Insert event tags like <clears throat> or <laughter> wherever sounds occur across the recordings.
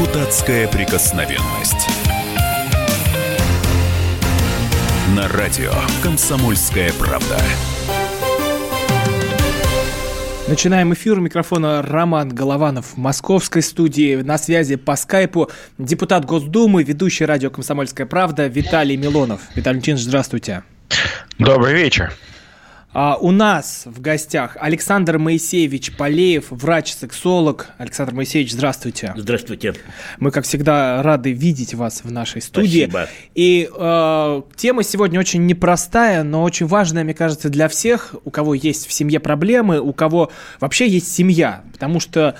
Депутатская прикосновенность. На радио «Комсомольская правда». Начинаем эфир. У микрофона Роман Голованов в московской студии. На связи по скайпу депутат Госдумы, ведущий радио «Комсомольская правда» Виталий Милонов. Виталий Леонидович, здравствуйте. Добрый вечер. А у нас в гостях Александр Моисеевич Полеев, врач-сексолог. Александр Моисеевич, здравствуйте. Здравствуйте. Мы, как всегда, рады видеть вас в нашей студии. Спасибо. И э, тема сегодня очень непростая, но очень важная, мне кажется, для всех, у кого есть в семье проблемы, у кого вообще есть семья. Потому что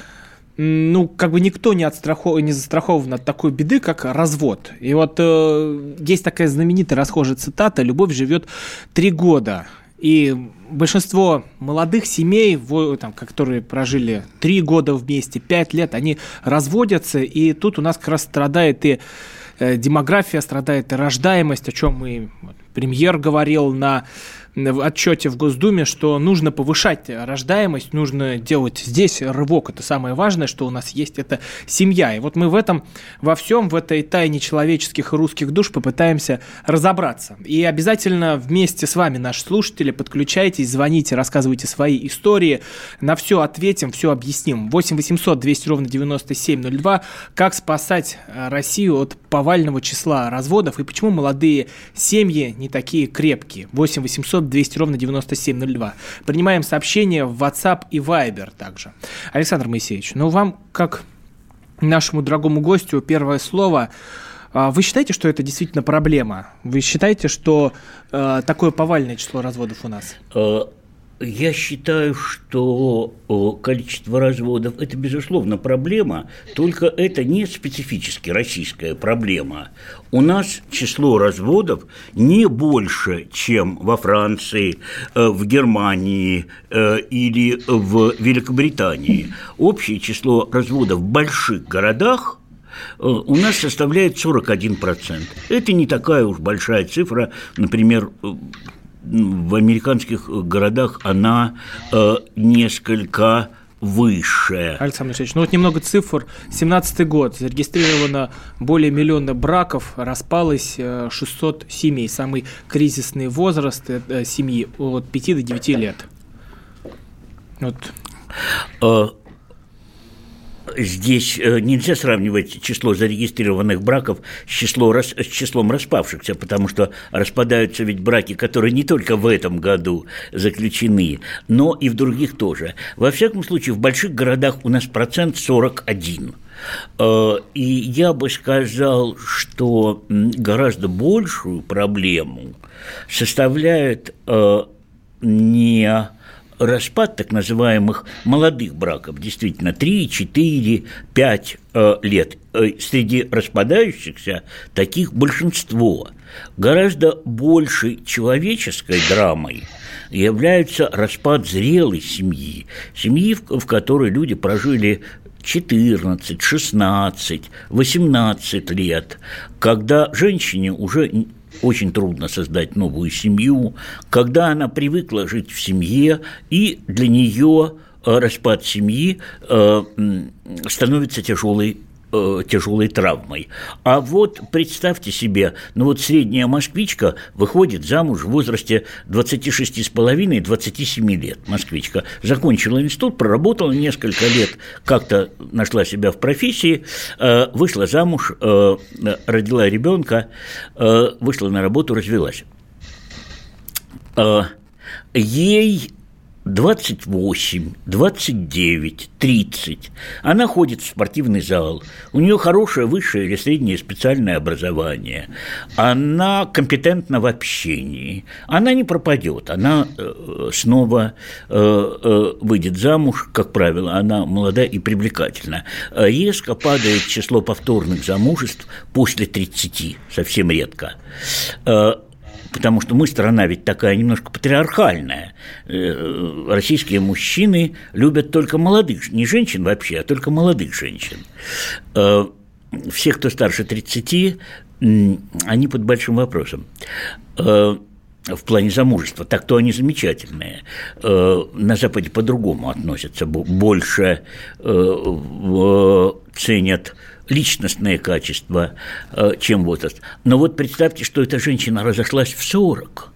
ну, как бы никто не, отстрахов... не застрахован от такой беды, как развод. И вот э, есть такая знаменитая расхожая цитата «Любовь живет три года». И большинство молодых семей, там, которые прожили три года вместе, пять лет, они разводятся, и тут у нас как раз страдает и э, демография, страдает и рождаемость, о чем мы премьер говорил на в отчете в Госдуме, что нужно повышать рождаемость, нужно делать здесь рывок. Это самое важное, что у нас есть, это семья. И вот мы в этом, во всем, в этой тайне человеческих и русских душ попытаемся разобраться. И обязательно вместе с вами, наши слушатели, подключайтесь, звоните, рассказывайте свои истории. На все ответим, все объясним. 8 800 200 ровно 9702. Как спасать Россию от повального числа разводов и почему молодые семьи не такие крепкие? 8 800 800 200 ровно 9702. Принимаем сообщения в WhatsApp и Viber также. Александр Моисеевич, ну вам, как нашему дорогому гостю, первое слово. А, вы считаете, что это действительно проблема? Вы считаете, что э, такое повальное число разводов у нас? Э, я считаю, что количество разводов – это, безусловно, проблема, только это не специфически российская проблема. У нас число разводов не больше, чем во Франции, э, в Германии э, или в Великобритании. Общее число разводов в больших городах э, – у нас составляет 41%. Это не такая уж большая цифра, например, в американских городах она э, несколько выше. Александр Алексеевич, ну вот немного цифр. 17 год. Зарегистрировано более миллиона браков, распалось 600 э, семей. Самый кризисный возраст э, семьи от 5 до 9 лет. Вот. Здесь э, нельзя сравнивать число зарегистрированных браков с, число, с числом распавшихся, потому что распадаются ведь браки, которые не только в этом году заключены, но и в других тоже. Во всяком случае, в больших городах у нас процент 41. Э, и я бы сказал, что гораздо большую проблему составляет э, не распад так называемых молодых браков, действительно, 3, 4, 5 э, лет. Э, среди распадающихся таких большинство. Гораздо большей человеческой драмой является распад зрелой семьи, семьи, в которой люди прожили 14, 16, 18 лет, когда женщине уже очень трудно создать новую семью, когда она привыкла жить в семье, и для нее э, распад семьи э, становится тяжелой э, тяжелой травмой. А вот представьте себе, ну вот средняя москвичка выходит замуж в возрасте 26,5-27 лет, москвичка. Закончила институт, проработала несколько лет, как-то нашла себя в профессии, э, вышла замуж, э, родила ребенка, вышла на работу, развелась. Ей 28, 29, 30. Она ходит в спортивный зал. У нее хорошее высшее или среднее специальное образование. Она компетентна в общении. Она не пропадет. Она э, снова э, э, выйдет замуж, как правило. Она молода и привлекательна. Резко падает число повторных замужеств после 30, совсем редко потому что мы страна ведь такая немножко патриархальная. Э, российские мужчины любят только молодых, не женщин вообще, а только молодых женщин. Э, все, кто старше 30, они под большим вопросом. Э, в плане замужества. Так-то они замечательные. На Западе по-другому относятся, больше ценят личностные качества, э, чем возраст. Но вот представьте, что эта женщина разошлась в 40,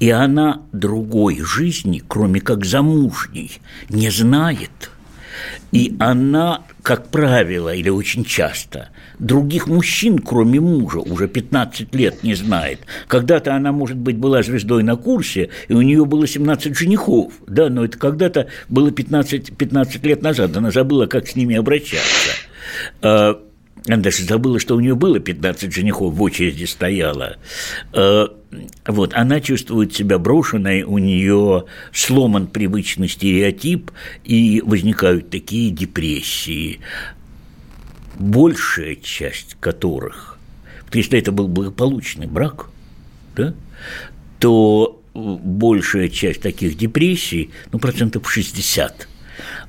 и она другой жизни, кроме как замужней, не знает. И она, как правило, или очень часто, других мужчин, кроме мужа, уже 15 лет не знает. Когда-то она, может быть, была звездой на курсе, и у нее было 17 женихов, да, но это когда-то было 15, 15 лет назад, она забыла, как с ними обращаться. Она даже забыла, что у нее было 15 женихов, в очереди стояла. А, вот, она чувствует себя брошенной, у нее сломан привычный стереотип, и возникают такие депрессии большая часть которых, если это был благополучный брак, да, то большая часть таких депрессий, ну, процентов 60,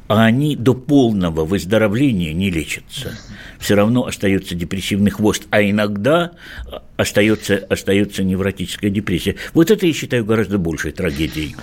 а они до полного выздоровления не лечатся. Все равно остается депрессивный хвост, а иногда остается, остается невротическая депрессия. Вот это я считаю гораздо большей трагедией.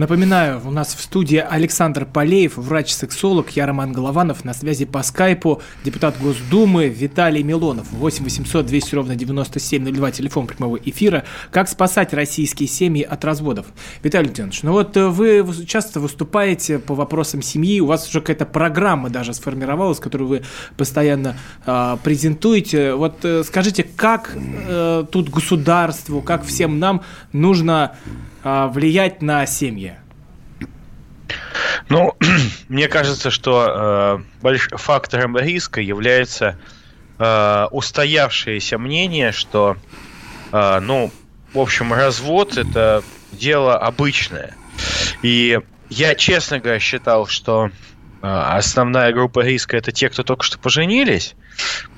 Напоминаю, у нас в студии Александр Полеев, врач-сексолог, я Роман Голованов, на связи по скайпу депутат Госдумы Виталий Милонов. 8 800 200 ровно 9702, телефон прямого эфира. Как спасать российские семьи от разводов? Виталий Леонидович, ну вот э, вы часто выступаете по вопросам семьи, у вас уже какая-то программа даже сформировалась, которую вы постоянно э, презентуете. Вот э, скажите, как э, тут государству, как всем нам нужно влиять на семьи? Ну, <clears throat> мне кажется, что э, фактором риска является э, устоявшееся мнение, что, э, ну, в общем, развод это дело обычное. И я, честно говоря, считал, что э, основная группа риска это те, кто только что поженились.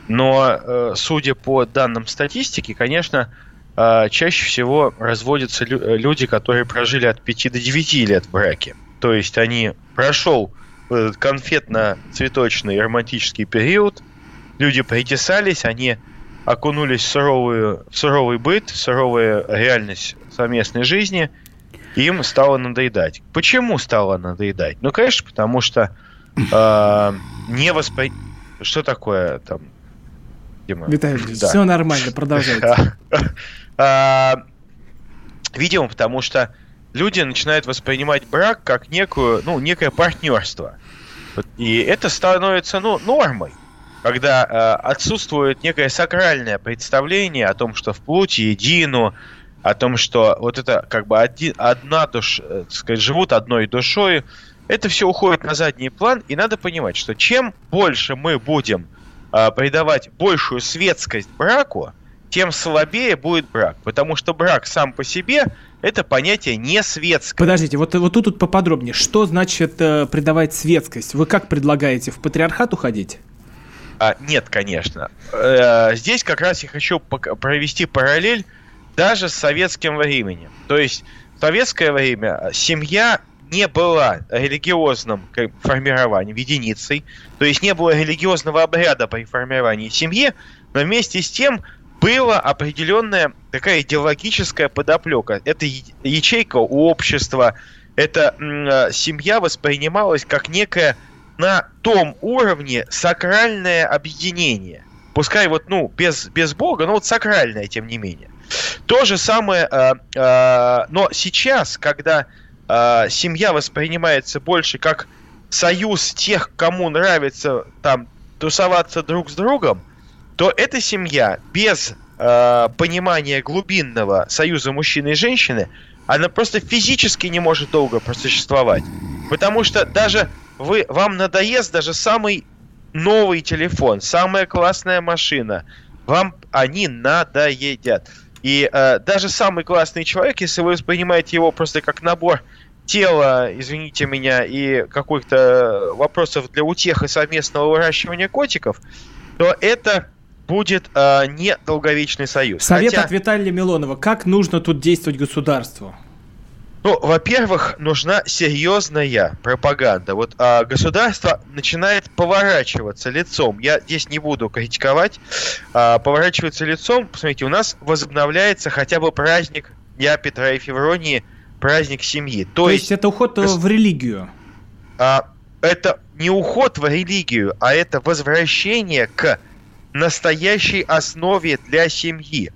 Но, э, судя по данным статистики, конечно, а, чаще всего разводятся люди, которые прожили от 5 до 9 лет в браке. То есть они прошел конфетно-цветочный романтический период, люди притесались, они окунулись в, суровую, в суровый быт, в суровую реальность совместной жизни, им стало надоедать. Почему стало надоедать? Ну, конечно, потому что э, не воспри... Что такое там? Дима? Виталий, <laughs> да. все нормально, продолжайте. <laughs> А, видимо, потому что люди начинают воспринимать брак как некую, ну, некое партнерство. И это становится, ну, нормой. Когда э, отсутствует некое сакральное представление о том, что в плоти едину, о том, что вот это как бы один, одна душа, э, так сказать, живут одной душой, это все уходит на задний план, и надо понимать, что чем больше мы будем э, придавать большую светскость браку, тем слабее будет брак. Потому что брак сам по себе это понятие не светское. Подождите, вот, вот тут, тут поподробнее. Что значит э, придавать светскость? Вы как предлагаете, в патриархат уходить? А, нет, конечно. Э, здесь как раз я хочу провести параллель даже с советским временем. То есть в советское время семья не была религиозным формированием, единицей, то есть не было религиозного обряда при формировании семьи, но вместе с тем была определенная такая идеологическая подоплека. Это ячейка у общества, эта э, семья воспринималась как некое на том уровне сакральное объединение. Пускай вот, ну, без, без Бога, но вот сакральное, тем не менее. То же самое, э, э, но сейчас, когда э, семья воспринимается больше как союз тех, кому нравится там тусоваться друг с другом, то эта семья без э, понимания глубинного союза мужчины и женщины, она просто физически не может долго просуществовать. Потому что даже вы, вам надоест даже самый новый телефон, самая классная машина, вам они надоедят. И э, даже самый классный человек, если вы воспринимаете его просто как набор тела, извините меня, и каких-то вопросов для утех и совместного выращивания котиков, то это будет э, не долговечный союз. Совет Хотя... от Виталия Милонова. Как нужно тут действовать государству? Ну, во-первых, нужна серьезная пропаганда. Вот а, государство начинает поворачиваться лицом. Я здесь не буду критиковать. А, поворачивается лицом. Посмотрите, у нас возобновляется хотя бы праздник Дня Петра и Февронии праздник семьи. То, То есть, есть это уход э, в религию? А, это не уход в религию, а это возвращение к настоящей основе для семьи.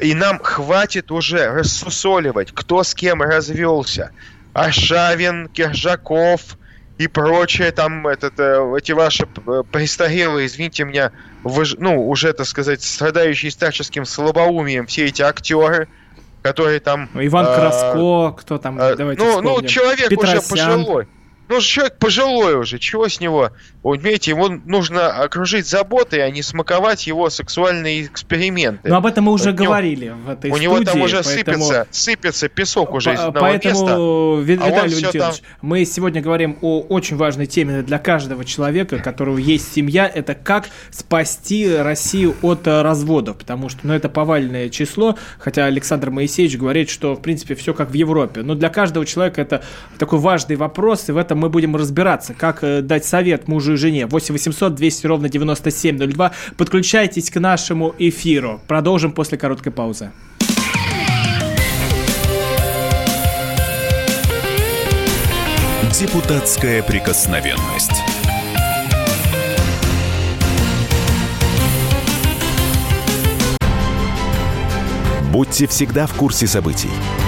И нам хватит уже рассусоливать, кто с кем развелся. Аршавин, Киржаков и прочее, там этот, э, эти ваши э, престарелые, извините меня, вы, ну, уже, так сказать, страдающие старческим слабоумием все эти актеры, которые там... Иван а, Краско, кто там, а, давайте Ну, ну человек Петросян. уже пожилой. Ну, человек пожилой уже, чего с него? Видите, ему нужно окружить заботой, а не смаковать его сексуальные эксперименты. Но об этом мы уже вот говорили в этой У студии, него там уже поэтому... сыпется, сыпется песок уже из одного Поэтому, места. А Виталий Валентинович, там... мы сегодня говорим о очень важной теме для каждого человека, у которого есть семья, это как спасти Россию от э, разводов, потому что, ну, это повальное число, хотя Александр Моисеевич говорит, что, в принципе, все как в Европе. Но для каждого человека это такой важный вопрос, и в этом мы будем разбираться, как э, дать совет мужу и жене. 8 800 200 ровно 9702. Подключайтесь к нашему эфиру. Продолжим после короткой паузы. Депутатская прикосновенность. Будьте всегда в курсе событий.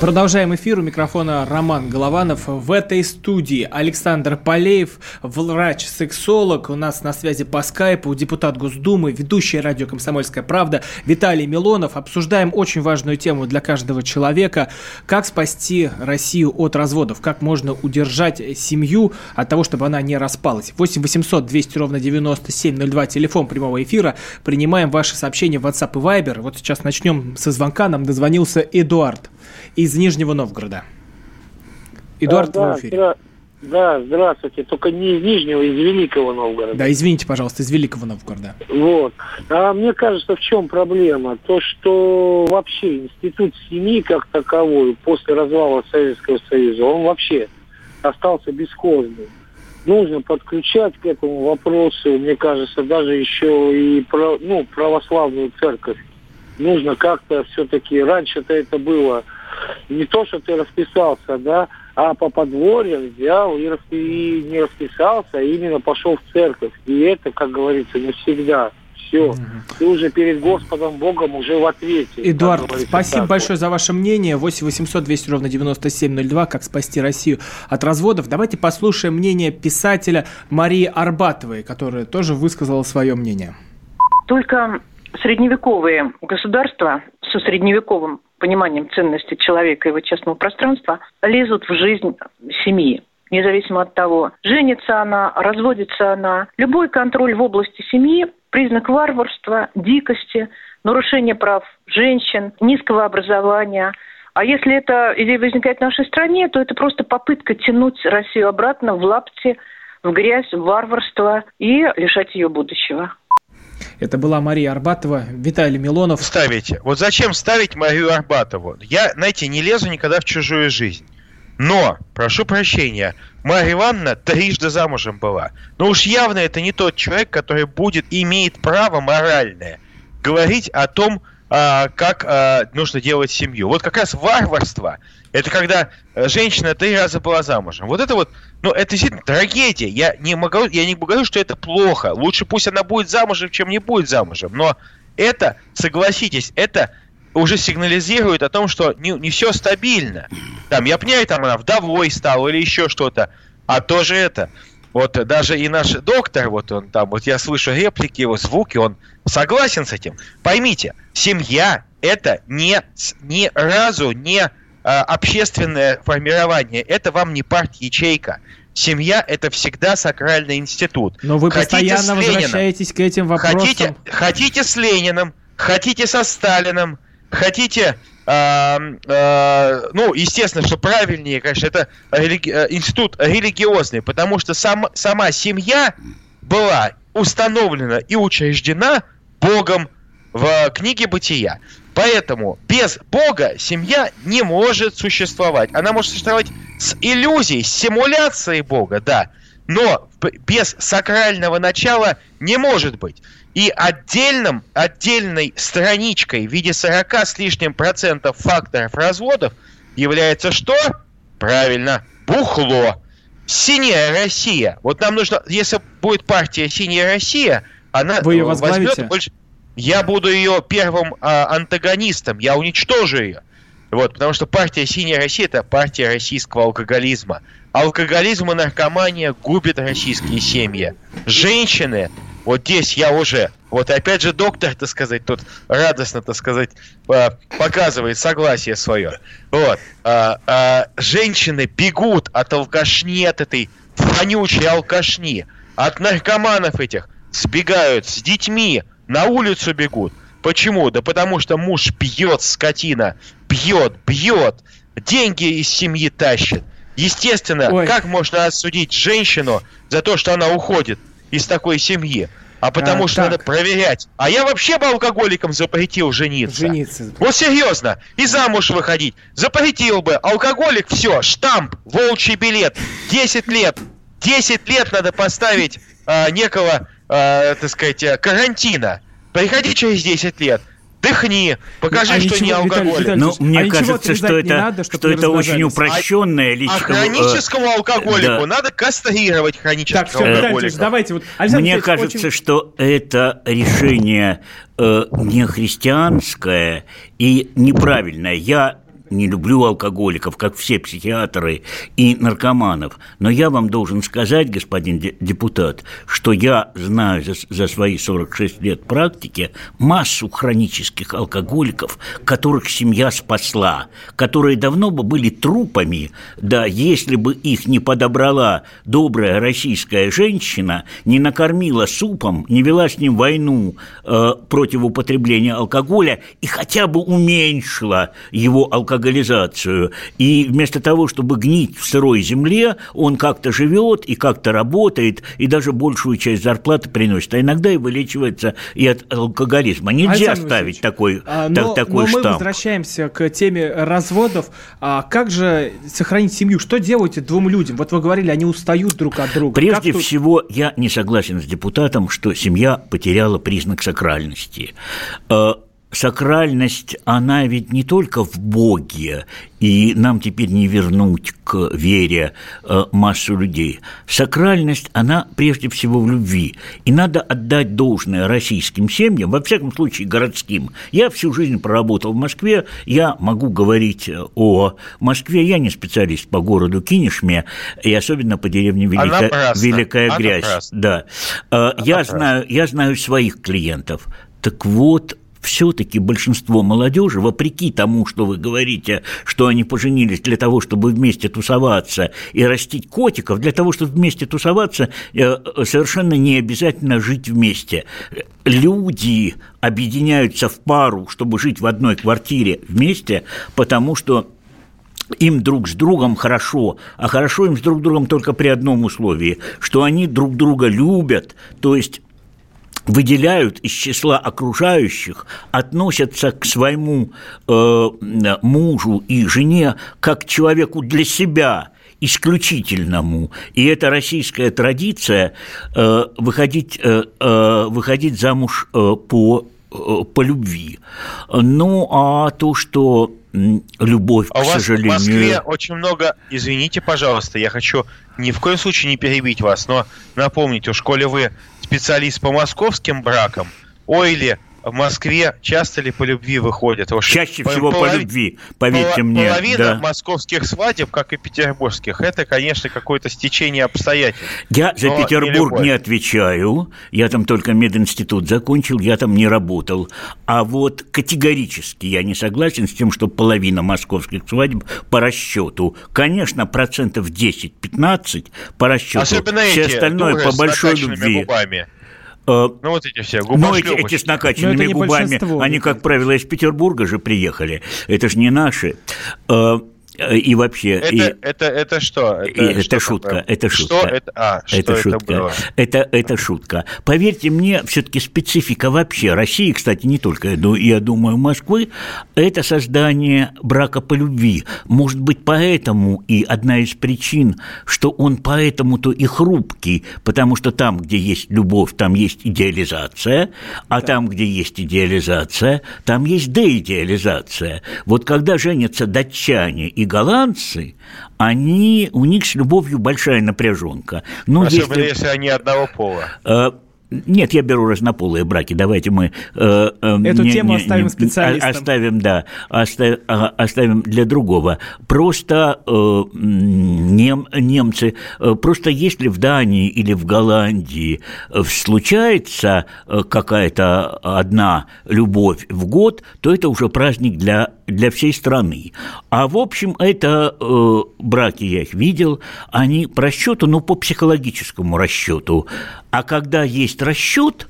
Продолжаем эфир. У микрофона Роман Голованов. В этой студии Александр Полеев, врач-сексолог. У нас на связи по скайпу депутат Госдумы, ведущий радио «Комсомольская правда» Виталий Милонов. Обсуждаем очень важную тему для каждого человека. Как спасти Россию от разводов? Как можно удержать семью от того, чтобы она не распалась? 8 800 200 ровно 9702, телефон прямого эфира. Принимаем ваши сообщения в WhatsApp и Viber. Вот сейчас начнем со звонка. Нам дозвонился Эдуард из Нижнего Новгорода. Эдуард, а, да, в эфире. Здра... Да, здравствуйте. Только не из Нижнего, из Великого Новгорода. Да, извините, пожалуйста, из Великого Новгорода. Вот. А мне кажется, в чем проблема? То, что вообще институт семьи как таковой после развала Советского Союза, он вообще остался бесхозным. Нужно подключать к этому вопросу, мне кажется, даже еще и ну, православную церковь. Нужно как-то все-таки, раньше-то это было не то, что ты расписался, да, а по подворьям взял и, распи, и не расписался, а именно пошел в церковь. И это, как говорится, не всегда. Все. Ты уже перед Господом Богом уже в ответе. Эдуард, спасибо так. большое за ваше мнение. 8 800 200 ровно 9702. Как спасти Россию от разводов. Давайте послушаем мнение писателя Марии Арбатовой, которая тоже высказала свое мнение. Только средневековые государства со средневековым пониманием ценности человека и его частного пространства лезут в жизнь семьи независимо от того, женится она, разводится она. Любой контроль в области семьи – признак варварства, дикости, нарушения прав женщин, низкого образования. А если эта идея возникает в нашей стране, то это просто попытка тянуть Россию обратно в лапти, в грязь, в варварство и лишать ее будущего. Это была Мария Арбатова, Виталий Милонов. Ставите. Вот зачем ставить Марию Арбатову? Я, знаете, не лезу никогда в чужую жизнь. Но, прошу прощения, Марья Ивановна трижды замужем была. Но уж явно это не тот человек, который будет, имеет право моральное говорить о том, а, как а, нужно делать семью. Вот как раз варварство это когда э, женщина три раза была замужем. Вот это вот, ну, это действительно трагедия. Я не могу, я не говорю, что это плохо. Лучше пусть она будет замужем, чем не будет замужем. Но это, согласитесь, это уже сигнализирует о том, что не, не все стабильно. Там, я понимаю, там она вдовой стала или еще что-то. А тоже это. Вот даже и наш доктор, вот он там, вот я слышу реплики, его звуки, он согласен с этим. Поймите, семья это не, ни разу не Э, общественное формирование. Это вам не парт-ячейка. семья это всегда сакральный институт. Но вы хотите постоянно возвращаетесь к этим вопросам. Хотите, хотите с Лениным, хотите со Сталиным, хотите а, а, ну, естественно, что правильнее, конечно, это религи- э, институт религиозный, потому что сам, сама семья была установлена и учреждена Богом в книге Бытия. Поэтому без Бога семья не может существовать. Она может существовать с иллюзией, с симуляцией Бога, да, но без сакрального начала не может быть. И отдельным, отдельной страничкой в виде 40 с лишним процентов факторов разводов является что? Правильно, бухло. Синяя Россия. Вот нам нужно, если будет партия Синяя Россия, она Вы ее возьмет больше... Я буду ее первым а, антагонистом, я уничтожу ее. Вот, потому что партия Синяя Россия это партия российского алкоголизма. Алкоголизм и наркомания губят российские семьи. Женщины вот здесь я уже, вот опять же доктор, так сказать, тут радостно, так сказать, показывает согласие свое. Вот. А, а, женщины бегут от алкашни, от этой вонючей алкашни, от наркоманов этих, сбегают с детьми, на улицу бегут. Почему? Да потому что муж пьет, скотина, пьет, бьет, деньги из семьи тащит. Естественно, Ой. как можно осудить женщину за то, что она уходит? Из такой семьи. А потому а, что так. надо проверять. А я вообще бы алкоголиком запретил жениться. Жениться. Вот серьезно. И замуж выходить. Запретил бы. Алкоголик, все, штамп, волчий билет. 10 лет. 10 лет надо поставить а, некого, а, так сказать, карантина. Приходи через 10 лет дыхни, покажи, а что ничего, не алкоголь. Виталий, ну, мне а кажется, что это, надо, что это очень упрощенная. А хроническому э, алкоголику да. надо кастрировать хронического так, все, алкоголика. Виталий, давайте вот. Александр мне кажется, очень... что это решение э, не христианское и неправильное. Я не люблю алкоголиков, как все психиатры и наркоманов. Но я вам должен сказать, господин депутат, что я знаю за, за свои 46 лет практики массу хронических алкоголиков, которых семья спасла, которые давно бы были трупами, да, если бы их не подобрала добрая российская женщина, не накормила супом, не вела с ним войну э, против употребления алкоголя и хотя бы уменьшила его алкоголь алкоголизацию. И вместо того, чтобы гнить в сырой земле, он как-то живет и как-то работает, и даже большую часть зарплаты приносит. А иногда и вылечивается и от алкоголизма. Нельзя Александр ставить такой, а, но, такой но штамп. мы возвращаемся к теме разводов. А как же сохранить семью? Что делаете двум людям? Вот вы говорили, они устают друг от друга. Прежде как всего, тут... я не согласен с депутатом, что семья потеряла признак сакральности а, сакральность, она ведь не только в Боге, и нам теперь не вернуть к вере э, массу людей. Сакральность, она прежде всего в любви. И надо отдать должное российским семьям, во всяком случае городским. Я всю жизнь проработал в Москве, я могу говорить о Москве, я не специалист по городу Кинешме, и особенно по деревне Великая, Великая Грязь. Да. Э, я, знаю, я знаю своих клиентов. Так вот, все-таки большинство молодежи, вопреки тому, что вы говорите, что они поженились для того, чтобы вместе тусоваться и растить котиков, для того, чтобы вместе тусоваться, э, совершенно не обязательно жить вместе. Люди объединяются в пару, чтобы жить в одной квартире вместе, потому что им друг с другом хорошо, а хорошо им с друг другом только при одном условии, что они друг друга любят, то есть выделяют из числа окружающих, относятся к своему э, мужу и жене как к человеку для себя исключительному. И это российская традиция э, выходить, э, э, выходить замуж э, по, э, по любви. Ну, а то, что любовь, а к у вас сожалению... в Москве очень много... Извините, пожалуйста, я хочу ни в коем случае не перебить вас, но напомнить, у школе вы специалист по московским бракам, ой, или в Москве часто ли по любви выходят? Чаще всего полов... по любви, поверьте пол... мне. Половина да. московских свадеб, как и петербургских, это, конечно, какое-то стечение обстоятельств. Я за Петербург не, не отвечаю. Я там только мединститут закончил, я там не работал. А вот категорически я не согласен с тем, что половина московских свадеб по расчету. Конечно, процентов 10-15 по расчету. Особенно Все эти остальное по большой любви. Губами. Э, ну, вот эти все Ну, эти, эти с накачанными губами, они, как правило, из Петербурга же приехали. Это же не наши. Э, и вообще... Это, и, это, это что? Это, это что шутка, такое? это шутка. Что это? А, что это, шутка. было? Это, это шутка. Поверьте мне, все-таки специфика вообще России, кстати, не только, но я думаю, Москвы, это создание брака по любви. Может быть, поэтому и одна из причин, что он поэтому-то и хрупкий, потому что там, где есть любовь, там есть идеализация, а да. там, где есть идеализация, там есть деидеализация. Вот когда женятся датчане и голландцы, они, у них с любовью большая напряженка. Но Особенно если, если они одного пола. Э, нет, я беру разнополые браки. Давайте мы э, э, эту не, тему не, оставим не, специалистам. Оставим, да, оставим, оставим для другого. Просто э, нем, немцы, э, просто если в Дании или в Голландии э, случается э, какая-то одна любовь в год, то это уже праздник для для всей страны. А в общем, это э, браки я их видел, они по расчету, ну по психологическому расчету. А когда есть расчет,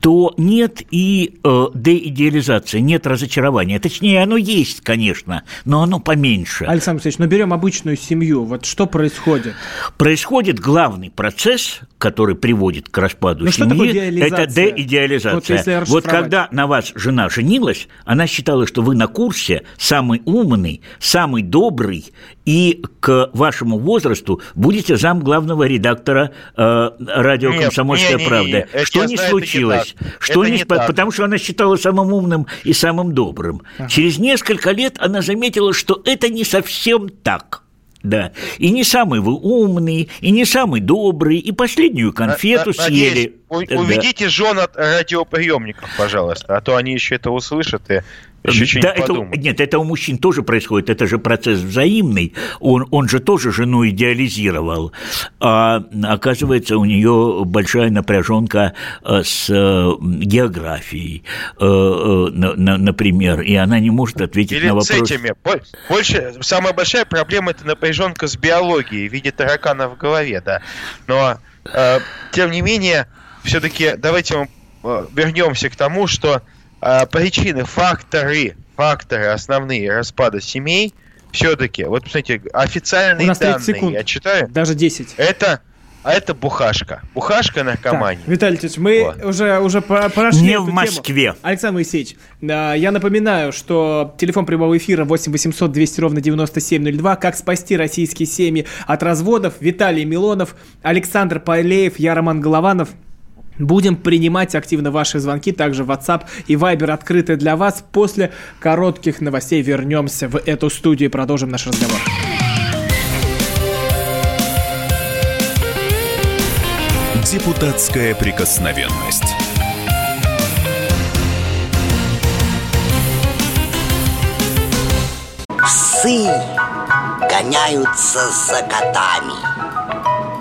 то нет и э, деидеализации, нет разочарования. Точнее, оно есть, конечно, но оно поменьше. Александр Алексеевич, ну берем обычную семью. Вот что происходит? Происходит главный процесс, который приводит к распаду ну, семьи. это деидеализация. Вот, вот когда на вас жена женилась, она считала, что вы на курсе самый умный, самый добрый, и к вашему возрасту будете зам главного редактора э, радио «Комсомольская не, не, правда». Не, не, что не случилось? Что не, не потому что она считала самым умным и самым добрым. Ага. Через несколько лет она заметила, что это не совсем так. Да. И не самый вы умный, и не самый добрый, и последнюю конфету на, съели. Надеюсь, уведите да. жен от радиоприемников, пожалуйста, а то они еще это услышат и еще да, это, нет, это у мужчин тоже происходит, это же процесс взаимный. Он, он же тоже жену идеализировал. А оказывается, у нее большая напряженка э, с э, географией, э, например, и она не может ответить Или на вопрос. С этими. Больше, самая большая проблема это напряженка с биологией в виде таракана в голове, да. Но тем не менее, все-таки давайте вернемся к тому, что а, причины, факторы, факторы основные распада семей, все-таки, вот посмотрите, официальные У нас данные, секунд. я читаю. Даже 10. Это а это бухашка. Бухашка наркомания. Так, Виталий Ильич, мы вот. уже, уже прошли Не в Москве. Тему. Александр Моисеевич, я напоминаю, что телефон прямого эфира 8 800 200 ровно 9702. Как спасти российские семьи от разводов? Виталий Милонов, Александр Пайлеев, я Роман Голованов. Будем принимать активно ваши звонки, также WhatsApp и Viber открыты для вас. После коротких новостей вернемся в эту студию и продолжим наш разговор. Депутатская прикосновенность. Псы гоняются за котами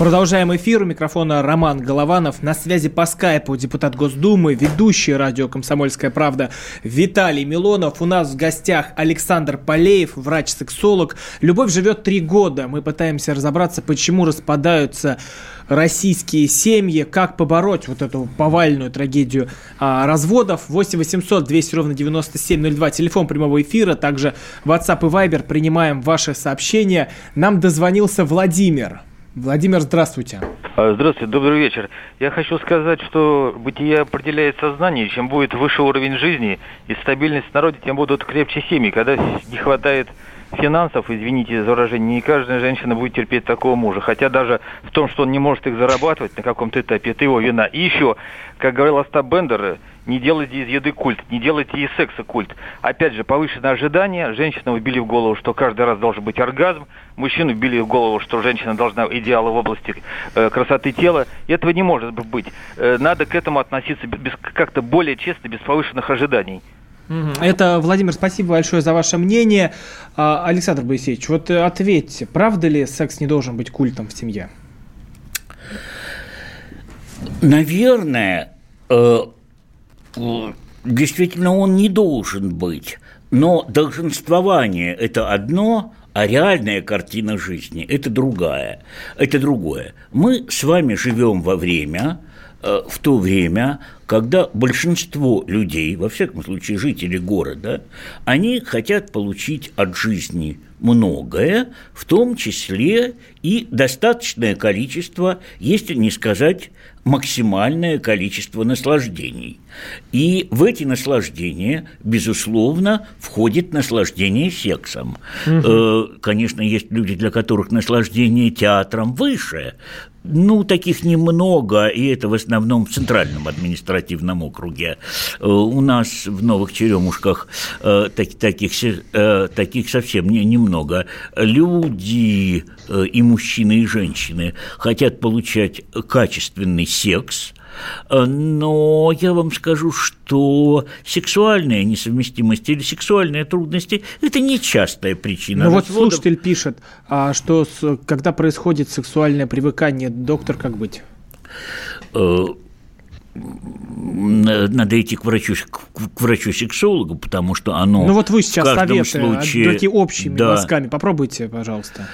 Продолжаем эфир. У микрофона Роман Голованов. На связи по скайпу депутат Госдумы, ведущий радио «Комсомольская правда» Виталий Милонов. У нас в гостях Александр Полеев, врач-сексолог. Любовь живет три года. Мы пытаемся разобраться, почему распадаются российские семьи, как побороть вот эту повальную трагедию а, разводов. 8 800 200 ровно 9702, телефон прямого эфира, также WhatsApp и Viber, принимаем ваши сообщения. Нам дозвонился Владимир. Владимир, здравствуйте. А, здравствуйте, добрый вечер. Я хочу сказать, что бытие определяет сознание. Чем будет выше уровень жизни и стабильность в народе, тем будут крепче семьи. Когда не хватает финансов, извините за выражение, не каждая женщина будет терпеть такого мужа. Хотя даже в том, что он не может их зарабатывать на каком-то этапе, это его вина. И еще, как говорил Остап Бендер, не делайте из еды культ, не делайте из секса культ. Опять же, повышенное ожидание, женщина вбили в голову, что каждый раз должен быть оргазм, мужчину вбили в голову, что женщина должна идеалы в области э, красоты тела. И этого не может быть. Э, надо к этому относиться без, как-то более честно, без повышенных ожиданий. Это, Владимир, спасибо большое за ваше мнение. А, Александр Боисеевич, вот ответьте, правда ли секс не должен быть культом в семье? Наверное, э, действительно он не должен быть. Но долженствование – это одно, а реальная картина жизни – это другая. Это другое. Мы с вами живем во время, в то время, когда большинство людей, во всяком случае жители города, они хотят получить от жизни многое, в том числе и достаточное количество, если не сказать максимальное количество наслаждений. И в эти наслаждения, безусловно, входит наслаждение сексом. Угу. Конечно, есть люди, для которых наслаждение театром выше. Ну, таких немного, и это в основном в Центральном административном округе. Э, у нас в Новых Черемушках э, таких, таких совсем не, немного. Люди и мужчины, и женщины хотят получать качественный секс, но я вам скажу, что сексуальная несовместимость или сексуальные трудности – это нечастая причина. Ну вот слушатель пишет, а что когда происходит сексуальное привыкание, доктор, как быть? Э, надо идти к врачу, к врачу-сексологу, потому что оно. Ну вот вы сейчас советы, случае, такие общими да, мазками. Попробуйте, пожалуйста.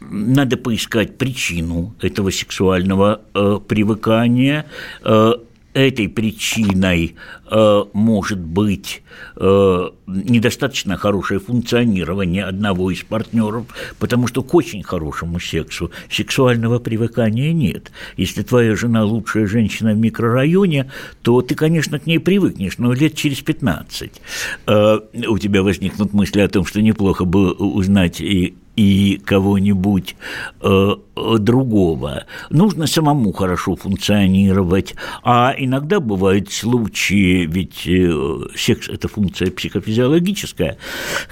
Надо поискать причину этого сексуального э, привыкания. Э, этой причиной э, может быть э, недостаточно хорошее функционирование одного из партнеров, потому что к очень хорошему сексу сексуального привыкания нет. Если твоя жена лучшая женщина в микрорайоне, то ты, конечно, к ней привыкнешь, но лет через 15 э, у тебя возникнут мысли о том, что неплохо бы узнать и и кого-нибудь э, другого. Нужно самому хорошо функционировать. А иногда бывают случаи, ведь э, секс – это функция психофизиологическая,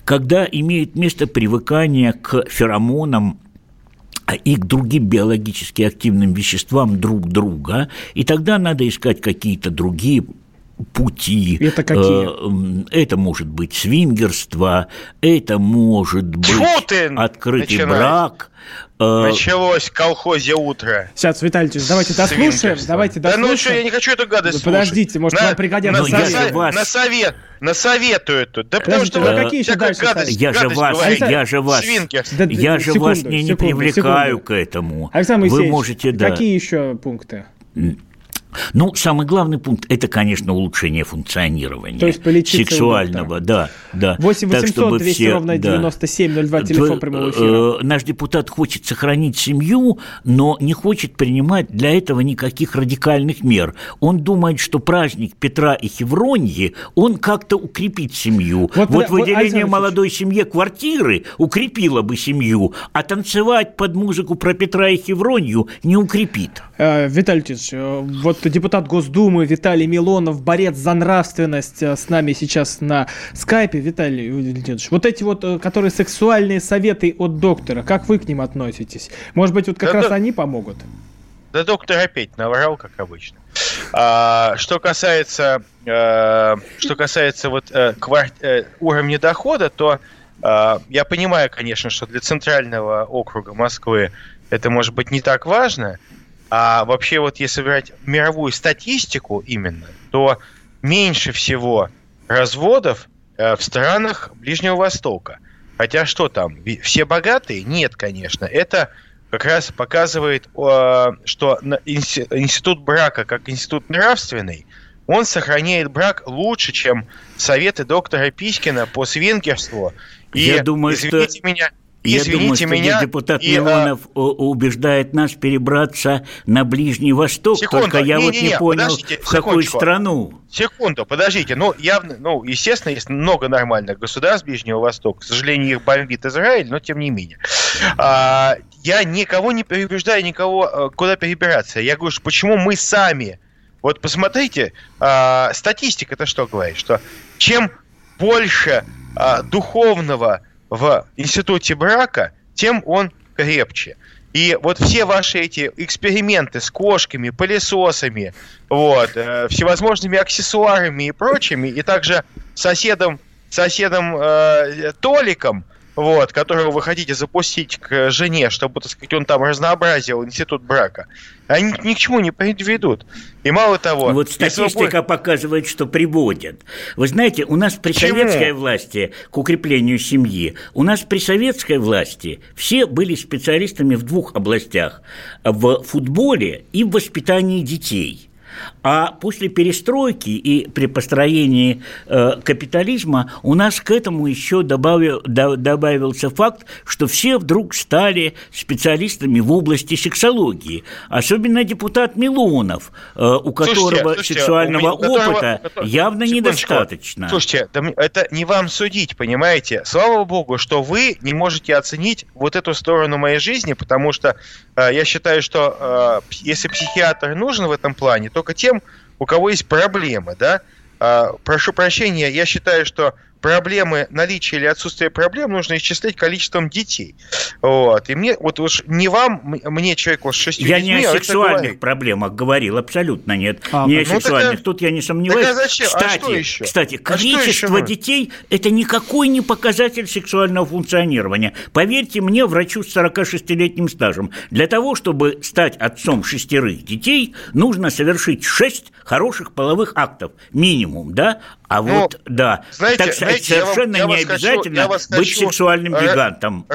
когда имеет место привыкание к феромонам и к другим биологически активным веществам друг друга, и тогда надо искать какие-то другие пути. Это какие? Э, это может быть свингерство, это может быть открытый начинаешь. брак. Э, Началось колхозе утро. Сейчас, Виталий давайте дослушаем. Давайте дослушаем. Да ну что, я не хочу эту гадость слушать. Подождите, может, на, вам пригодятся на, совет. На, вас... на совет, на советую тут. Да потому что вы какие еще дальше гадость, я же вас, я же вас, да, я же секунду, вас не, привлекаю секунду. к этому. Александр Вы можете, да. Какие еще пункты? Ну, самый главный пункт – это, конечно, улучшение функционирования То есть сексуального, да, да. 8 800 так, 200 все, ровно 9702, да. телефон прямого эфира. Э, наш депутат хочет сохранить семью, но не хочет принимать для этого никаких радикальных мер. Он думает, что праздник Петра и Хевроньи, он как-то укрепит семью. Вот, вот выделение вот, молодой семье квартиры укрепило бы семью, а танцевать под музыку про Петра и Хевронью не укрепит. Э, Виталий Ильич, э, вот депутат Госдумы Виталий Милонов, борец за нравственность, э, с нами сейчас на скайпе. Виталий Валентинович, вот эти вот, э, которые сексуальные советы от доктора, как вы к ним относитесь? Может быть, вот как да, раз да, они помогут? Да доктор опять наврал, как обычно. А, что касается, а, что касается вот а, кварт, а, уровня дохода, то а, я понимаю, конечно, что для центрального округа Москвы это может быть не так важно, а вообще вот если брать мировую статистику именно, то меньше всего разводов э, в странах Ближнего Востока. Хотя что там, все богатые? Нет, конечно. Это как раз показывает, что институт брака как институт нравственный, он сохраняет брак лучше, чем советы доктора Писькина по свингерству. И, Я думаю, извините что... меня, я Извините думаю, что меня, депутат и, Милонов а... убеждает нас перебраться на Ближний Восток, секунду, только я не, вот не, не понял, в какую страну. Секунду, подождите. Ну, явно, ну, естественно, есть много нормальных государств Ближнего Востока. К сожалению, их бомбит Израиль, но тем не менее. А, я никого не переубеждаю, никого э, куда перебираться. Я говорю, что почему мы сами... Вот посмотрите, а, статистика это что говорит? Что чем больше а, духовного в институте брака, тем он крепче. И вот все ваши эти эксперименты с кошками, пылесосами, вот, э, всевозможными аксессуарами и прочими, и также соседом, соседом э, Толиком, вот, которого вы хотите запустить к жене, чтобы, так сказать, он там разнообразил институт брака, они ни к чему не приведут. И мало того... Вот статистика будет... показывает, что приводят. Вы знаете, у нас при Чему? советской власти к укреплению семьи, у нас при советской власти все были специалистами в двух областях. В футболе и в воспитании детей – а после перестройки и при построении э, капитализма у нас к этому еще добавил, до, добавился факт, что все вдруг стали специалистами в области сексологии. Особенно депутат Милонов, э, у которого слушайте, слушайте, сексуального у меня, опыта которого, явно недостаточно. Слушайте, это не вам судить, понимаете? Слава богу, что вы не можете оценить вот эту сторону моей жизни, потому что э, я считаю, что э, если психиатр нужен в этом плане, только тем, у кого есть проблемы, да. А, прошу прощения, я считаю, что проблемы, наличие или отсутствие проблем нужно исчислять количеством детей. Вот. И мне, вот уж не вам, мне, человеку с шестью Я детьми, не о а сексуальных проблемах говорил, абсолютно нет. А, не о ну, сексуальных, так, тут я не сомневаюсь. Так, а зачем? Кстати, а что еще? кстати, количество а детей – это никакой не показатель сексуального функционирования. Поверьте мне, врачу с 46-летним стажем, для того, чтобы стать отцом шестерых детей, нужно совершить шесть хороших половых актов, минимум, да? А ну, вот, да, знаете, так сказать, знаете, совершенно я вам, я не обязательно хочу, быть сексуальным гигантом.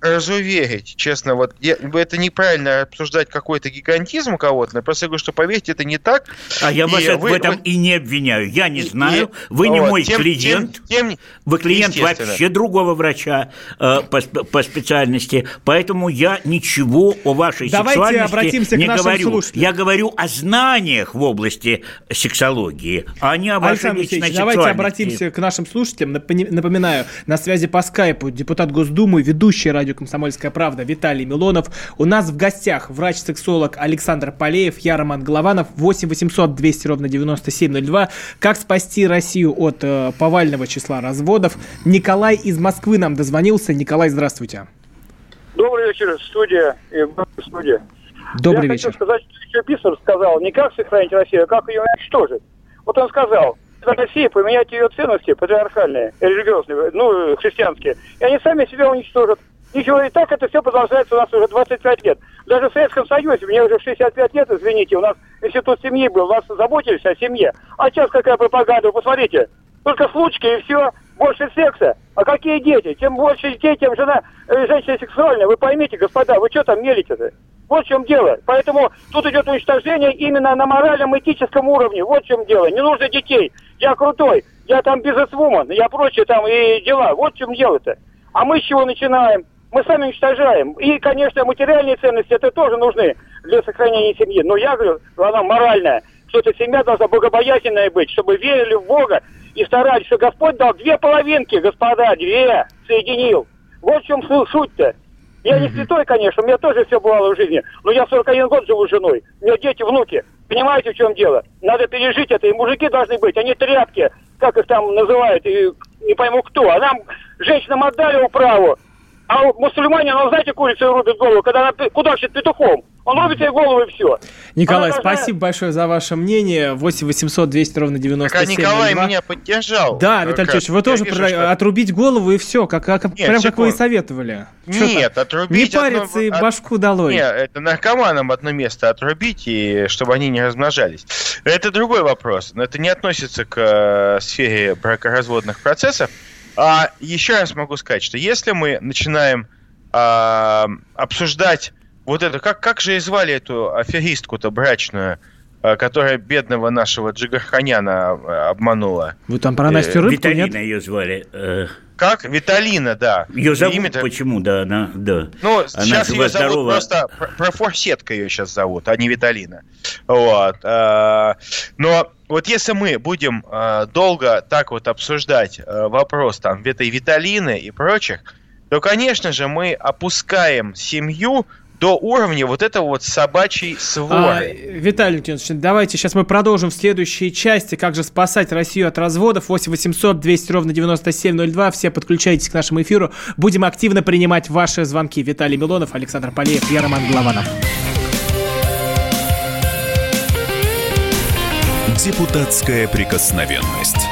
Разуверить, честно, вот я, это неправильно обсуждать какой-то гигантизм у кого-то, я просто говорю, что поверьте, это не так. А я вас вы, в этом вы, и не обвиняю, я не знаю, и, вы не вот, мой тем, клиент, тем, тем, вы клиент вообще другого врача э, по, по специальности, поэтому я ничего о вашей Давайте сексуальности обратимся не к говорю. Слушателям. Я говорю о знаниях в области сексологии, а не о вашей личной давайте обратимся к нашим слушателям. Напоминаю, на связи по скайпу депутат Госдумы, ведущий радио «Комсомольская правда» Виталий Милонов. У нас в гостях врач-сексолог Александр Полеев, я Роман Голованов, 8 800 200 ровно 9702. Как спасти Россию от э, повального числа разводов? Николай из Москвы нам дозвонился. Николай, здравствуйте. Добрый вечер, студия и студия. Добрый Я вечер. хочу сказать, что еще Писар сказал, не как сохранить Россию, а как ее уничтожить. Вот он сказал, России поменять ее ценности патриархальные, религиозные, ну, христианские, и они сами себя уничтожат. Ничего, и так это все продолжается у нас уже 25 лет. Даже в Советском Союзе, мне уже 65 лет, извините, у нас институт семьи был, у нас заботились о семье. А сейчас какая пропаганда, посмотрите, только случки и все, больше секса. А какие дети? Чем больше детей, тем жена, э, женщина сексуальная. Вы поймите, господа, вы что там мелите-то? Вот в чем дело. Поэтому тут идет уничтожение именно на моральном, этическом уровне. Вот в чем дело. Не нужно детей. Я крутой. Я там бизнесвумен. Я прочее там и дела. Вот в чем дело-то. А мы с чего начинаем? Мы сами уничтожаем. И, конечно, материальные ценности это тоже нужны для сохранения семьи. Но я говорю, она моральная. Что эта семья должна богобоязненная быть, чтобы верили в Бога и старались, что Господь дал две половинки, господа, две соединил. Вот в чем суть-то. Я не святой, конечно, у меня тоже все бывало в жизни, но я 41 год живу с женой, у меня дети, внуки. Понимаете, в чем дело? Надо пережить это, и мужики должны быть, они тряпки, как их там называют, и не пойму кто. А нам, женщинам отдали управу, а мусульмане, ну, знаете, курицу рубят голову, когда она кудахчет петухом. Он рубит себе голову и все. Николай, Она должна- спасибо большое за ваше мнение. 8 800 200 ровно Так, 97 а Николай меня поддержал. Да, Виталий. Ильич, вы тоже вижу, про- что- отрубить голову и все, как, как, Нет, прям как вы и секунду. советовали. Нет, отрубить... Не париться и одно- от- башку долой. Нет, это наркоманам одно место отрубить, и чтобы они не размножались. Это другой вопрос. Но это не относится к э, сфере бракоразводных процессов. А еще раз могу сказать, что если мы начинаем а, обсуждать вот это, как, как же и звали эту аферистку-то брачную, а, которая бедного нашего Джигарханяна а, обманула? Вы там про Э, Настю Рыбку, Виталина нет? ее звали. э, Как? Виталина, да. Ее зовут почему, да, она, да. Ну, Она сейчас ее зовут жива-здорова. просто пр- профорсетка ее сейчас зовут, а не Виталина. Вот. э, Но вот если мы будем э, долго так вот обсуждать э, вопрос там этой Виталины и прочих, то, конечно же, мы опускаем семью до уровня вот этого вот собачьей А, своры. Виталий Леонидович, давайте сейчас мы продолжим в следующей части, как же спасать Россию от разводов. 8 800 200 ровно 9702. Все подключайтесь к нашему эфиру. Будем активно принимать ваши звонки. Виталий Милонов, Александр Полеев, я Роман Голованов. Депутатская прикосновенность.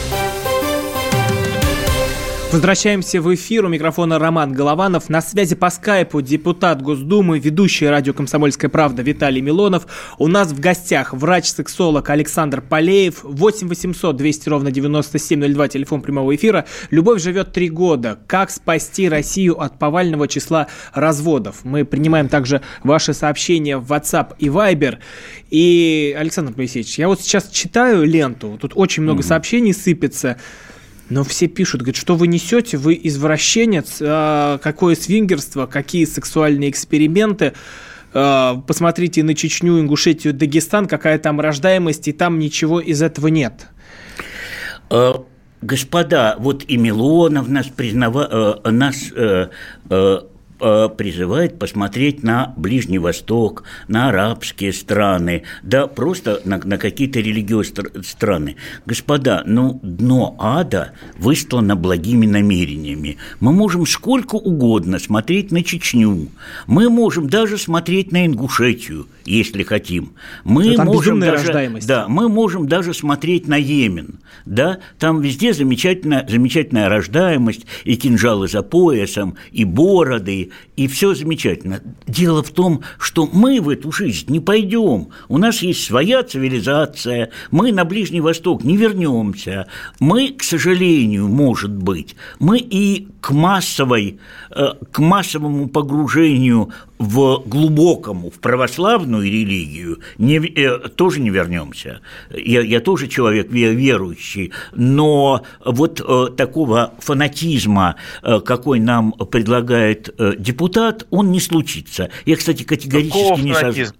Возвращаемся в эфир. У микрофона Роман Голованов. На связи по скайпу депутат Госдумы, ведущий радио «Комсомольская правда» Виталий Милонов. У нас в гостях врач-сексолог Александр Полеев. 8 800 200 ровно 9702, телефон прямого эфира. Любовь живет три года. Как спасти Россию от повального числа разводов? Мы принимаем также ваши сообщения в WhatsApp и Viber. И, Александр Моисеевич, я вот сейчас читаю ленту. Тут очень много сообщений сыпется. Но все пишут, говорят, что вы несете, вы извращенец, а, какое свингерство, какие сексуальные эксперименты. А, Посмотрите на Чечню, Ингушетию, Дагестан, какая там рождаемость, и там ничего из этого нет. Э, Господа, вот и Милонов нас, признава, э, нас э, э, э, призывает посмотреть на Ближний Восток, на арабские страны, да просто на, на какие-то религиозные стр- страны. Господа, ну дно ада выстлано благими намерениями. Мы можем сколько угодно смотреть на Чечню, мы можем даже смотреть на Ингушетию, если хотим. Мы там можем даже, да, мы можем даже смотреть на Йемен, да, там везде замечательная, замечательная рождаемость, и кинжалы за поясом, и бороды, и все замечательно. Дело в том, что мы в эту жизнь не пойдем, у нас есть своя цивилизация, мы на Ближний Восток не вернемся, мы, к сожалению, может быть, мы и к массовой, э, к массовому погружению в глубокому, в православную религию не, э, тоже не вернемся. Я, я тоже человек ве- верующий, но вот э, такого фанатизма, э, какой нам предлагает э, депутат, он не случится. Я, кстати, категорически Какого не согласен.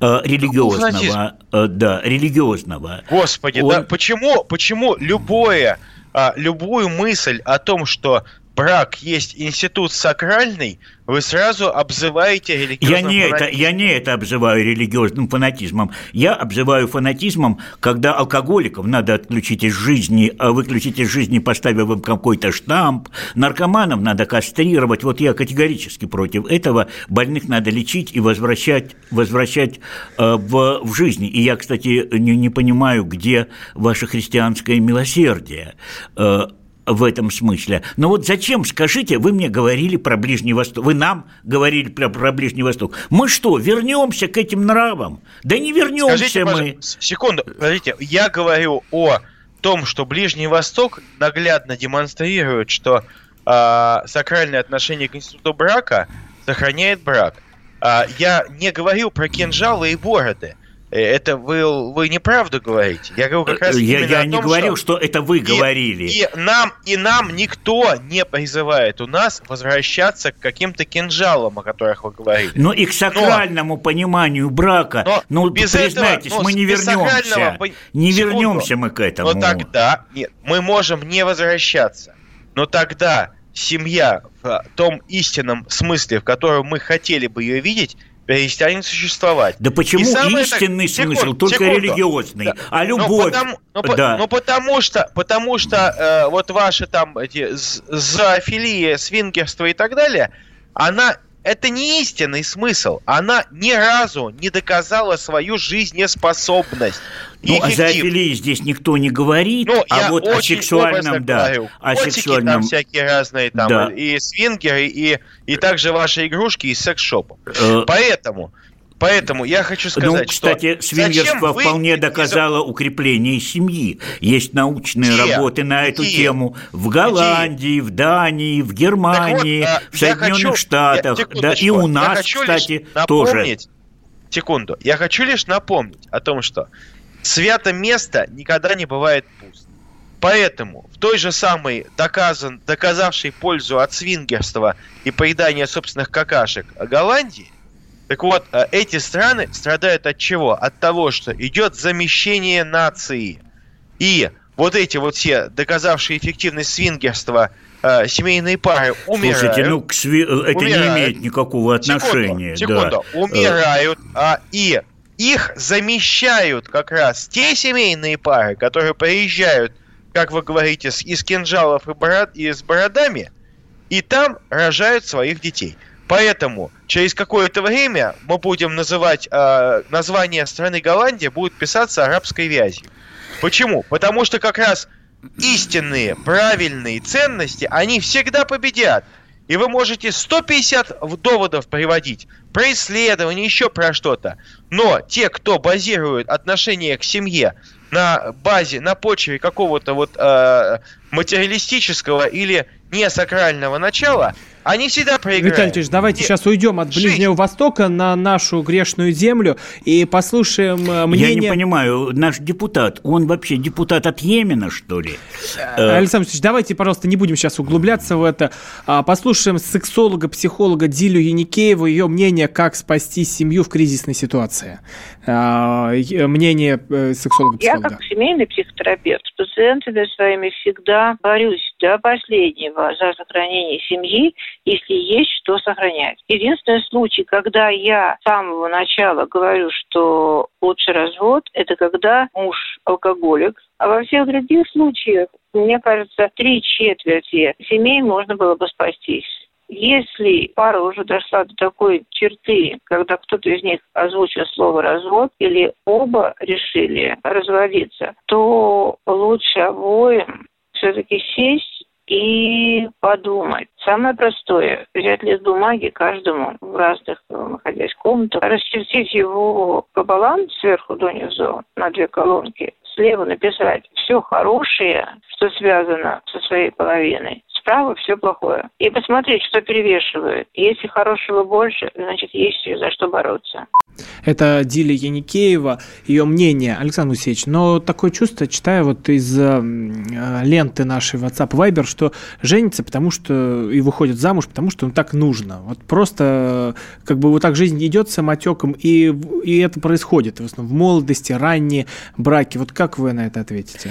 Э, религиозного, э, да, религиозного. Господи, Он- да почему, почему любое, а, любую мысль о том, что брак есть институт сакральный, вы сразу обзываете Я религиозным не, это, фанатизмом. я не это обзываю религиозным фанатизмом. Я обзываю фанатизмом, когда алкоголиков надо отключить из жизни, а выключить из жизни, поставив им какой-то штамп. Наркоманов надо кастрировать. Вот я категорически против этого. Больных надо лечить и возвращать, возвращать э, в, в жизнь. И я, кстати, не, не понимаю, где ваше христианское милосердие. Э, в этом смысле. Но вот зачем, скажите, вы мне говорили про Ближний Восток, вы нам говорили про, про Ближний Восток. Мы что, вернемся к этим нравам? Да не вернемся Скажите, мы. секунду, подождите, я говорю о том, что Ближний Восток наглядно демонстрирует, что а, сакральное отношение к институту брака сохраняет брак. А, я не говорил про кинжалы и бороды. Э, это вы, вы неправду говорите. Я говорю как раз Я, именно я о не том, говорил, что... что это вы говорили. И нам, и нам никто не призывает у нас возвращаться к каким-то кинжалам, о которых вы говорите. Но и к сакральному пониманию брака, ну, без признайтесь, этого, ну, мы не вернемся. пон- Не Секунду. вернемся мы к этому. Но тогда нет, мы можем не возвращаться. Но тогда семья в том истинном смысле, в котором мы хотели бы ее видеть, перестанет существовать. Да почему И самое истинный так- смысл, секунду, только секунду. религиозный, Да. а любовь, потому, ну, по- да. ну, потому что, потому что э, вот ваши там эти зоофилия, свингерство и так далее, она это не истинный смысл. Она ни разу не доказала свою жизнеспособность. Ну, о эффективность. зоофилии здесь никто не говорит, Ну, а вот о сексуальном, да, говорю. о Котики сексуальном... там всякие разные, там Да. и свингеры, и, и также ваши игрушки из секс-шопа. Э, Поэтому, поэтому я хочу сказать, ну, кстати, что вы вполне из- доказало укрепление семьи. Есть научные Где? работы на эту Где? тему в Голландии, в Дании, в Германии, Так вот, в а, Соединенных хочу- Штатах, я- да и у я нас, хочу кстати, лишь тоже. Секунду. Я хочу лишь напомнить о том, что свято место никогда не бывает пуст. Поэтому в той же самой доказан, доказавшей пользу от свингерства и поедания собственных какашек Голландии, так вот, э, эти страны страдают от чего? От того, что идет замещение нации. И вот эти вот все доказавшие эффективность свингерства э, семейные пары умирают. Слушайте, ну, к сви- это не Умирают. имеет никакого отношения. Секунду, да. секунду. умирают, а, и их замещают как раз те семейные пары, которые приезжают, как вы говорите, с, из кинжалов и, бород, и с бородами, и там рожают своих детей. Поэтому через какое-то время мы будем называть э, название страны Голландия будет писаться арабской вязью. Почему? Потому что как раз истинные, правильные ценности, они всегда победят. И вы можете 150 в- доводов приводить про исследования, еще про что-то. Но те, кто базирует отношение к семье на базе, на почве какого-то вот э, материалистического или несакрального начала, они всегда проиграют. Виталий Ильич, давайте И- сейчас уйдем от Жизнь. Ближнего Востока на нашу грешную землю и послушаем э, мнение... Я не понимаю, наш депутат, он вообще депутат от Йемена, что ли? Э, Александр Алексеевич, давайте, пожалуйста, не будем сейчас углубляться в это. А, Послушаем сексолога, психолога Дилю Яникееву, ее мнение, как спасти семью в кризисной ситуации. А, Мнение э, Я сексолога-психолога. как семейный психотерапевт с пациентами своими всегда борюсь до последнего за сохранение семьи, если есть что сохранять. Единственный случай, когда я с самого начала говорю, что лучше развод, это когда муж алкоголик, а во всех других случаях, мне кажется, три четверти семей можно было бы спастись. Если пара уже дошла до такой черты, когда кто-то из них озвучил слово «развод» или оба решили разводиться, то лучше обоим все-таки сесть и подумать. Самое простое – взять лист бумаги каждому в разных, э, находясь комнатах, расчертить его пополам сверху донизу на две колонки, слева написать все хорошее, что связано со своей половиной, справа все плохое. И посмотреть, что перевешивает. Если хорошего больше, значит, есть за что бороться. Это Диля Яникеева, ее мнение, Александр Алексеевич. Но такое чувство, читаю вот из э, э, ленты нашей WhatsApp Viber, что женится, потому что и выходит замуж, потому что ну, так нужно. Вот просто э, как бы вот так жизнь идет самотеком, и, и это происходит в основном в молодости, ранние браки. Вот как вы на это ответите?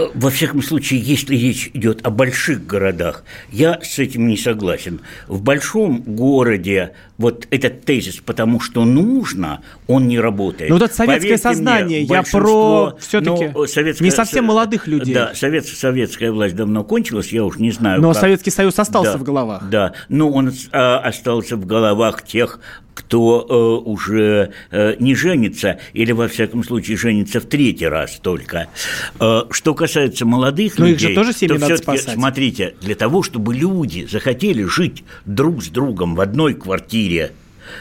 Э, Во всяком случае, если речь идет о больших городах, я с этим не согласен. В большом городе вот этот тезис «потому что нужно», он не работает. Ну, вот это советское Поверьте сознание, мне, я про всё-таки ну, не совсем молодых людей. Да, совет, советская власть давно кончилась, я уж не знаю. Но как. Советский Союз остался Да, в головах. Да, но он а, остался в головах тех, кто э, уже э, не женится, или, во всяком случае, женится в третий раз только. Э, что касается молодых Но их людей, же тоже то спасать. смотрите, для того, чтобы люди захотели жить друг с другом в одной квартире,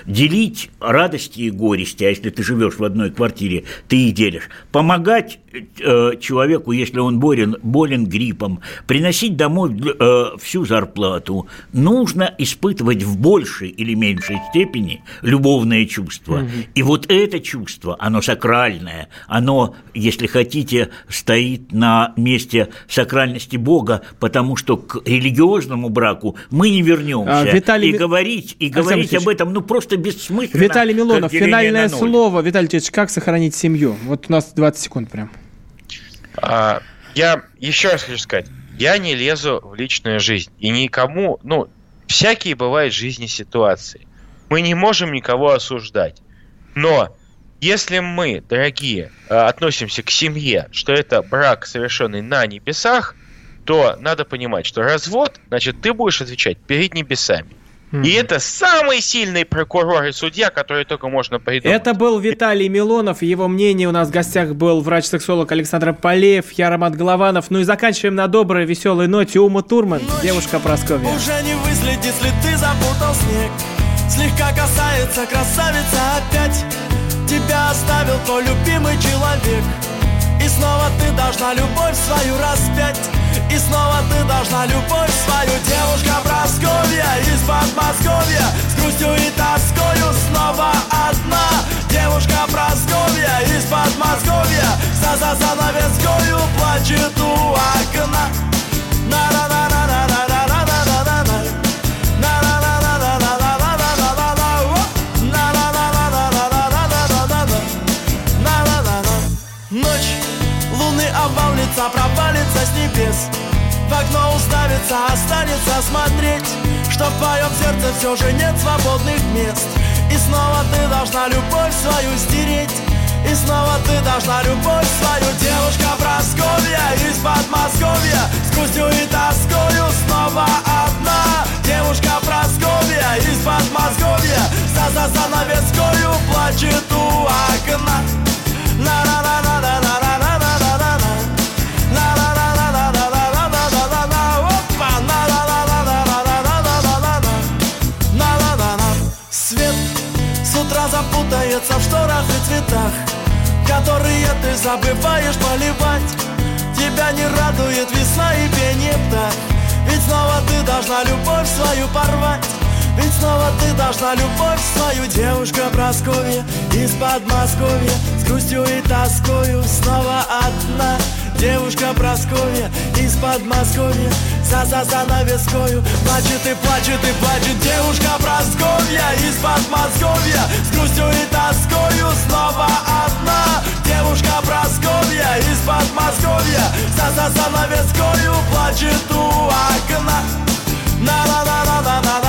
Делить радости и горести, а если ты живешь в одной квартире, ты их делишь. Помогать э, человеку, если он болен, болен гриппом, приносить домой э, всю зарплату. Нужно испытывать в большей или меньшей степени любовное чувство. Угу. И вот это чувство, оно сакральное, оно, если хотите, стоит на месте сакральности Бога, потому что к религиозному браку мы не вернемся. А, Виталий... И говорить, и говорить об этом, ну, просто бессмысленно. Виталий Милонов, финальное слово. Виталий Тетович, как сохранить семью? Вот у нас 20 секунд прям. А, я еще раз хочу сказать, я не лезу в личную жизнь. И никому, ну, всякие бывают в жизни ситуации. Мы не можем никого осуждать. Но если мы, дорогие, а, относимся к семье, что это брак, совершенный на небесах, то надо понимать, что развод, значит, ты будешь отвечать перед небесами. И это самый сильный прокурор и судья, который только можно придумать. Это был Виталий Милонов. Его мнение у нас в гостях был врач-сексолог Александр Полеев, я Роман Голованов. Ну и заканчиваем на доброй, веселой ноте. Ума Турман, Ночь девушка Прасковья. Уже не выследит, если ты запутал снег. Слегка касается красавица опять. Тебя оставил твой любимый человек. И снова ты должна любовь свою распять. И снова ты должна любовь свою Девушка Просковья из Подмосковья. С грустью и тоскою снова одна. Девушка Просковья из Подмосковья. За за занавескою плачет у окна с небес. В окно уставится, останется смотреть Что в твоем сердце все же нет свободных мест. И снова ты должна любовь свою стереть. И снова ты должна любовь свою. Девушка Просковья из Подмосковья С грустью и тоскою снова одна. Девушка Просковья из Подмосковья За за занавескою плачет у окна. На-на-на-на-на-на-на запутается в шторах и цветах Которые ты забываешь поливать. Тебя не радует весна и пение птах. Ведь снова ты должна любовь свою порвать. Ведь снова ты должна любовь свою Девушка Прасковья из Подмосковья С грустью и тоскою снова одна. Девушка Просковья из Подмосковья за за за навескою Плачет и плачет и плачет девушка Просковья Из Подмосковья С грустью и тоскою. Снова одна Девушка Просковья из Подмосковья За за за навескою плачет у окна. На на на на на на.